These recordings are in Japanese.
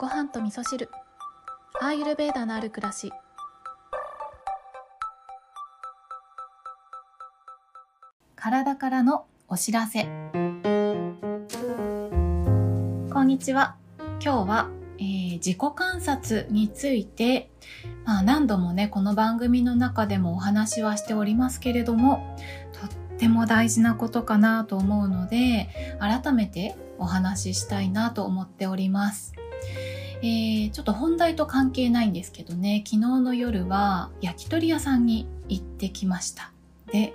ご飯と味噌汁。アーユルベーダのある暮らし。体からのお知らせ。こんにちは。今日は、えー自己観察について、まあ、何度もねこの番組の中でもお話はしておりますけれどもとっても大事なことかなと思うので改めてお話ししたいなと思っております。えーちょっと本題と関係ないんですけどね。昨日の夜は焼き鳥屋さんに行ってきました。で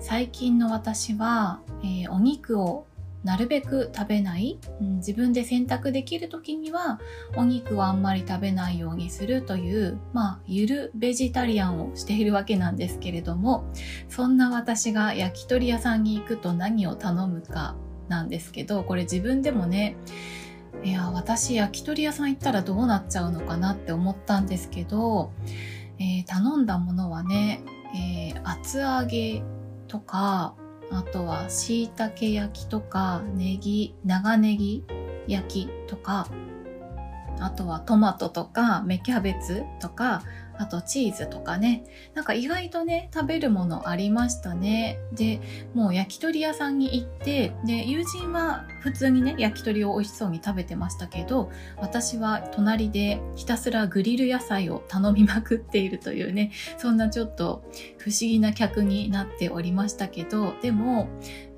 最近の私は、えーお肉をなるべく食べない、うん自分で選択できる時にはお肉をあんまり食べないようにするというまあゆるベジタリアンをしているわけなんですけれどもそんな私が焼き鳥屋さんに行くと何を頼むかなんですけどこれ自分でもねいや私焼き鳥屋さん行ったらどうなっちゃうのかなって思ったんですけど、えー頼んだものはね、えー厚揚げとかあとは椎茸焼きとかネギ長ネギ焼きとかあとはトマトとか芽キャベツとかあとチーズとかね。なんか意外とね食べるものありましたね。でもう焼き鳥屋さんに行ってで友人は普通にね焼き鳥を美味しそうに食べてましたけど私は隣でひたすらグリル野菜を頼みまくっているというねそんなちょっと不思議な客になっておりましたけどでも、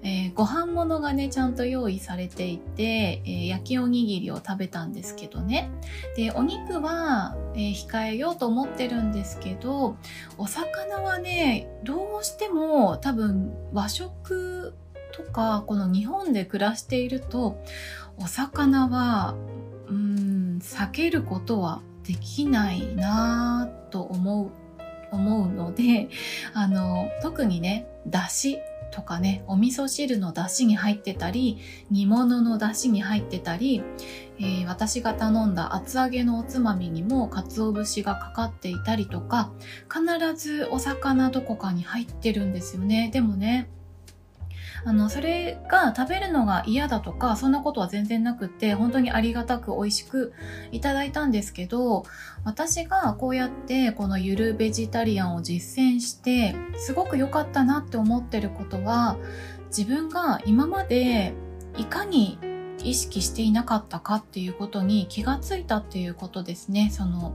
えーご飯物がねちゃんと用意されていて、えー焼きおにぎりを食べたんですけどね。でお肉は、えー控えようと思ってるんですけどお魚はねどうしても多分和食とかこの日本で暮らしているとお魚はうん避けることはできないなと思う思うのであの特にねだしとかねお味噌汁のだしに入ってたり煮物のだしに入ってたり、えー私が頼んだ厚揚げのおつまみにも鰹節がかかっていたりとか必ずお魚どこかに入ってるんですよね。でもねあのそれが食べるのが嫌だとかそんなことは全然なくって本当にありがたく美味しくいただいたんですけど私がこうやってこのゆるベジタリアンを実践してすごく良かったなって思ってることは自分が今までいかに意識していなかったかっていうことに気がついたっていうことですね。その、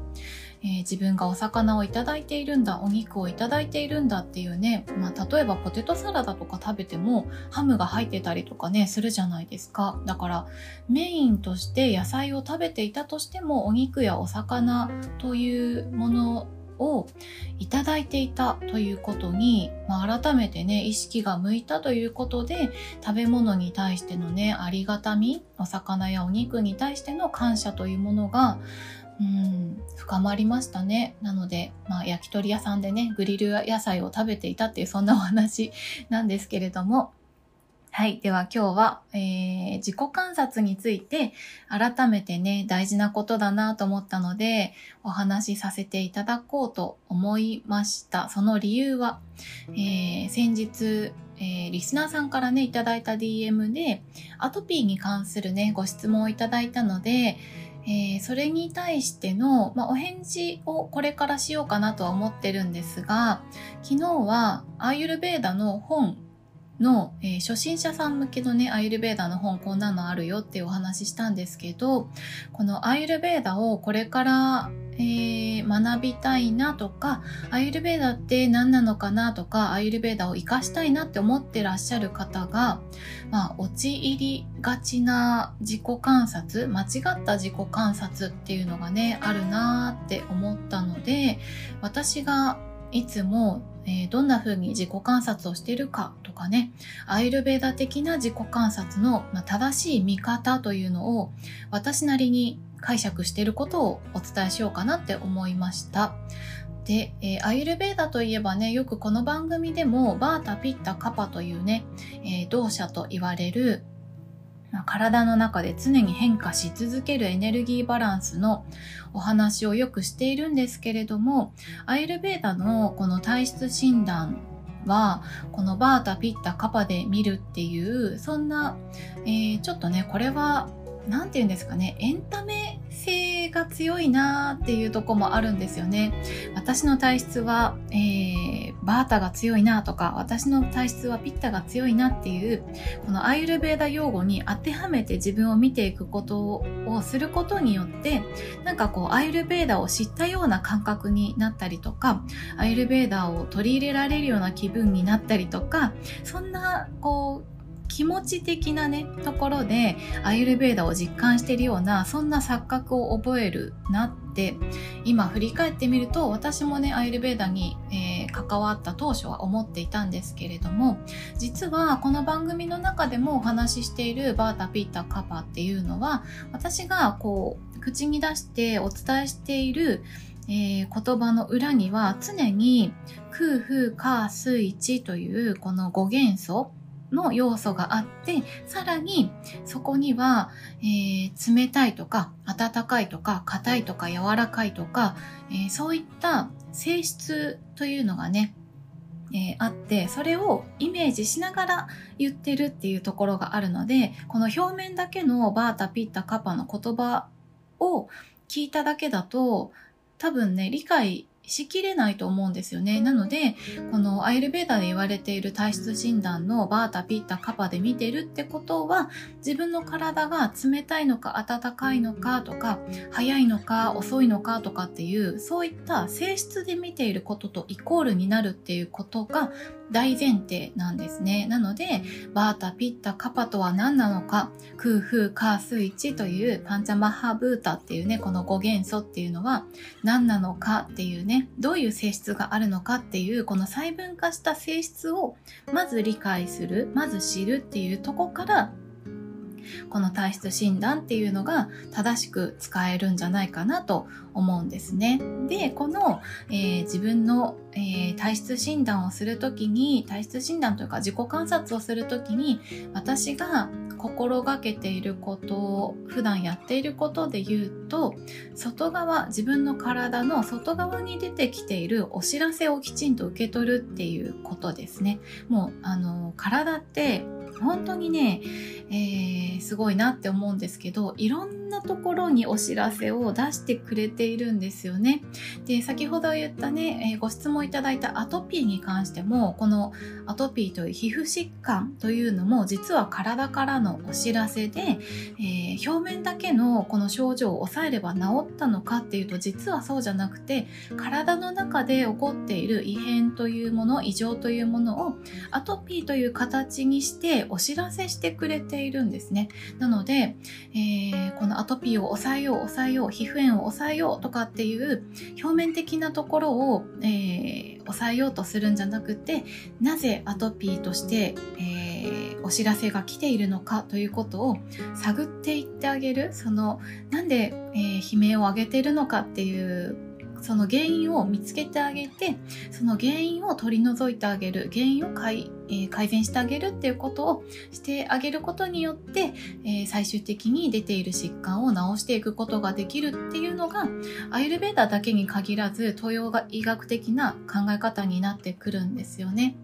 えー自分がお魚をいただいているんだお肉をいただいているんだっていうね、まあ、例えばポテトサラダとか食べてもハムが入ってたりとかねするじゃないですか。だからメインとして野菜を食べていたとしてもお肉やお魚というものをいただいていたということに、まあ、改めてね意識が向いたということで食べ物に対してのねありがたみお魚やお肉に対しての感謝というものがうん深まりましたね。なので、まあ、焼き鳥屋さんでねグリル野菜を食べていたっていうそんなお話なんですけれどもはい。では今日は、えー自己観察について改めてね、大事なことだなと思ったので、お話しさせていただこうと思いました。その理由は、えー先日、えーリスナーさんからね、いただいた DM で、アトピーに関するね、ご質問をいただいたので、えーそれに対しての、まあ、お返事をこれからしようかなとは思ってるんですが、昨日はアーユルベーダの本の、えー初心者さん向けのね、アーユルベーダの本こんなのあるよっていうお話ししたんですけど、このアーユルベーダをこれから、えー学びたいなとか、アーユルベーダって何なのかなとか、アーユルベーダを活かしたいなって思ってらっしゃる方が、まあ、陥りがちな自己観察、間違った自己観察っていうのがね、あるなーって思ったので、私がいつも、えーどんな風に自己観察をしているかとかね、アイルベーダ的な自己観察の、まあ、正しい見方というのを私なりに解釈していることをお伝えしようかなって思いました。で、えーアイルベーダといえばね、よくこの番組でもバータ、ピッタ、カパというね、えー動作と言われる、まあ体の中で常に変化し続けるエネルギーバランスのお話をよくしているんですけれども、アイルベーダのこの体質診断は、このバータ、ピッタ、カパで見るっていう、そんな、えーちょっとね、これは、何て言うんですかね、エンタメ性が強いなっていうとこもあるんですよね。私の体質は、えー、バータが強いなとか、私の体質はピッタが強いなっていう、このアイルベーダ用語に当てはめて自分を見ていくことをすることによって、なんかこう、アイルベーダを知ったような感覚になったりとか、アイルベーダを取り入れられるような気分になったりとか、そんな、こう、気持ち的なねところでアイルベーダを実感しているようなそんな錯覚を覚えるなって今振り返ってみると私もねアイルベーダに、えー、関わった当初は思っていたんですけれども実はこの番組の中でもお話ししているバータピッターカパっていうのは私がこう口に出してお伝えしているえー、言葉の裏には常に空風火水地というこの5元素の要素があってさらにそこには、えー、冷たいとか温かいとか硬いとか柔らかいとか、えー、そういった性質というのがねえー、あってそれをイメージしながら言ってるっていうところがあるのでこの表面だけのバータピッタカパの言葉を聞いただけだと多分ね理解しきれないと思うんですよね。なので、このアイルベーダで言われている体質診断のバータ、ピッタ、カパで見てるってことは、自分の体が冷たいのか温かいのかとか、早いのか遅いのかとかっていう、そういった性質で見ていることとイコールになるっていうことが大前提なんですね。なので、バータ、ピッタ、カパとは何なのか、空風、カースイチというパンチャマハブータっていうね、この5元素っていうのは何なのかっていうね、どういう性質があるのかっていう、この細分化した性質をまず理解する、まず知るっていうとこからこの体質診断っていうのが正しく使えるんじゃないかなと思うんですね。で、この、えー、自分の、えー、体質診断をする時に、体質診断というか自己観察をする時に、私が心がけていることを普段やっていることで言うと外側自分の体の外側に出てきているお知らせをきちんと受け取るっていうことですねもうあの体って本当にね、えー、すごいなって思うんですけどいろんなところにお知らせを出してくれているんですよね。で先ほど言ったね、えー、ご質問いただいたアトピーに関してもこのアトピーという皮膚疾患というのも実は体からのお知らせで、えー、表面だけのこの症状を抑えれば治ったのかっていうと実はそうじゃなくて体の中で起こっている異変というもの異常というものをアトピーという形にしてお知らせしてくれているんですね。なので、えー、このアトピーを抑えよう抑えよう皮膚炎を抑えようとかっていう表面的なところを、えー、抑えようとするんじゃなくてなぜアトピーとして、えー、お知らせが来ているのかということを探っていってあげる。そのなんで、えー、悲鳴を上げているのかっていうその原因を見つけてあげてその原因を取り除いてあげる原因を改,、えー、改善してあげるっていうことをしてあげることによって、えー、最終的に出ている疾患を治していくことができるっていうのがアイルベーダーだけに限らず東洋医学的な考え方になってくるんですよね。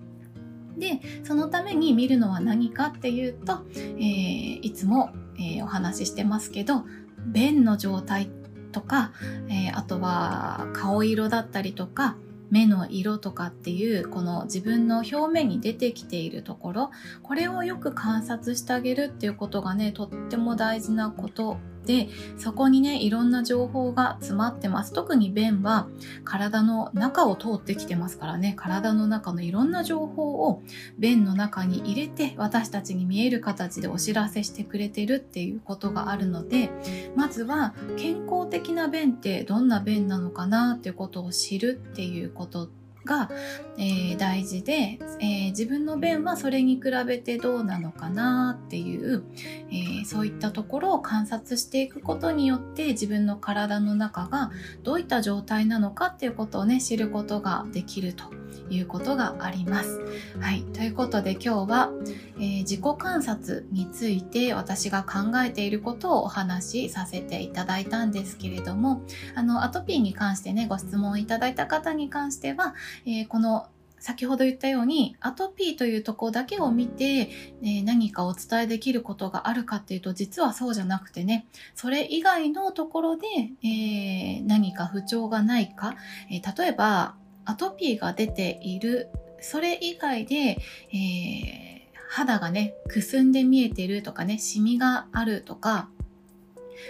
でそのために見るのは何かっていうと、えー、いつも、え、お話ししてますけど便の状態っとか、えー、あとは顔色だったりとか目の色とかっていうこの自分の表面に出てきているところこれをよく観察してあげるっていうことがねとっても大事なことでそこにねいろんな情報が詰まってます。特に便は体の中を通ってきてますからね。体の中のいろんな情報を便の中に入れて私たちに見える形でお知らせしてくれてるっていうことがあるのでまずは健康的な便ってどんな便なのかなっていうことを知るっていうことが、えー、大事で、えー、自分の便はそれに比べてどうなのかなっていう、えー、そういったところを観察していくことによって自分の体の中がどういった状態なのかっていうことをね知ることができるということがあります。はい。ということで今日は、えー、自己観察について私が考えていることをお話しさせていただいたんですけれども、あの、アトピーに関してね、ご質問いただいた方に関しては、えー、この先ほど言ったようにアトピーというとこだけを見て、え何かお伝えできることがあるかっていうと実はそうじゃなくてねそれ以外のところで、え、何か不調がないか、え、例えばアトピーが出ているそれ以外で、え、肌がねくすんで見えてるとかねシミがあるとか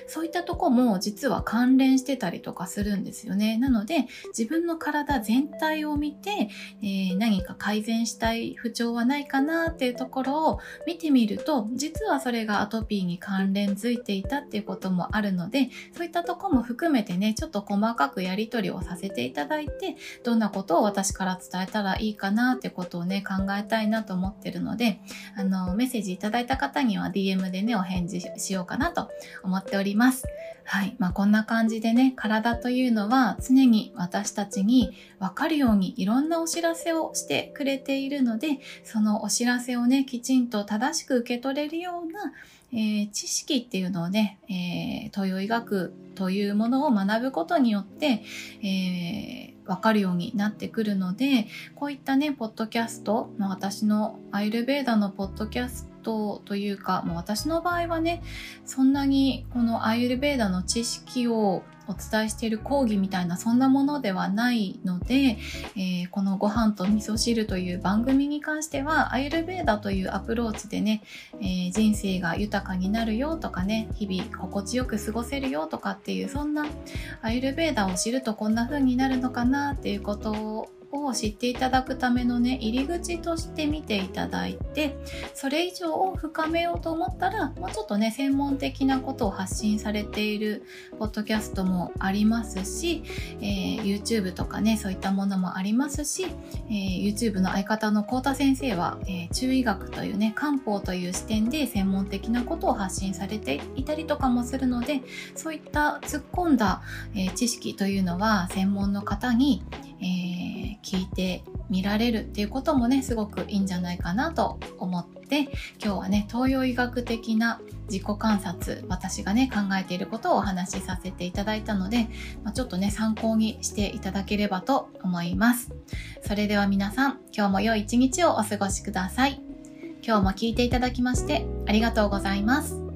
そういったとこも実は関連してたりとかするんですよね。なので自分の体全体を見て、えー、何か改善したい不調はないかなっていうところを見てみると実はそれがアトピーに関連づいていたっていうこともあるのでそういったとこも含めてねちょっと細かくやり取りをさせていただいてどんなことを私から伝えたらいいかなってことをね考えたいなと思ってるのであのメッセージいただいた方には DM でねお返事しようかなと思っております。はい。まあ、こんな感じでね、体というのは常に私たちにわかるようにいろんなお知らせをしてくれているので、そのお知らせをね、きちんと正しく受け取れるような、えー、知識っていうのをね、えー、東洋医学というものを学ぶことによって、えーわかるようになってくるので、こういったね、ポッドキャスト、まあ、私のアイルベーダのポッドキャストトというか、もう私の場合はね、そんなにこのアイルベーダの知識をお伝えしている講義みたいなそんなものではないので、えー、このご飯と味噌汁という番組に関してはアイルベーダというアプローチでね、えー、人生が豊かになるよとかね日々心地よく過ごせるよとかっていうそんなアイルベーダを知るとこんな風になるのかなっていうことをを知っていただくためのね入り口として見ていただいてそれ以上を深めようと思ったらもうちょっとね専門的なことを発信されているポッドキャストもありますし、えー、YouTube とかねそういったものもありますし、えー、YouTube の相方の幸田先生は、えー、中医学というね漢方という視点で専門的なことを発信されていたりとかもするのでそういった突っ込んだ、え知識というのは専門の方に、えー、聞いてみられるっていうこともねすごくいいんじゃないかなと思って今日はね東洋医学的な自己観察私がね考えていることをお話しさせていただいたので、まあ、ちょっとね参考にしていただければと思います。それでは皆さん今日も良い一日をお過ごしください。今日も聞いていただきましてありがとうございます。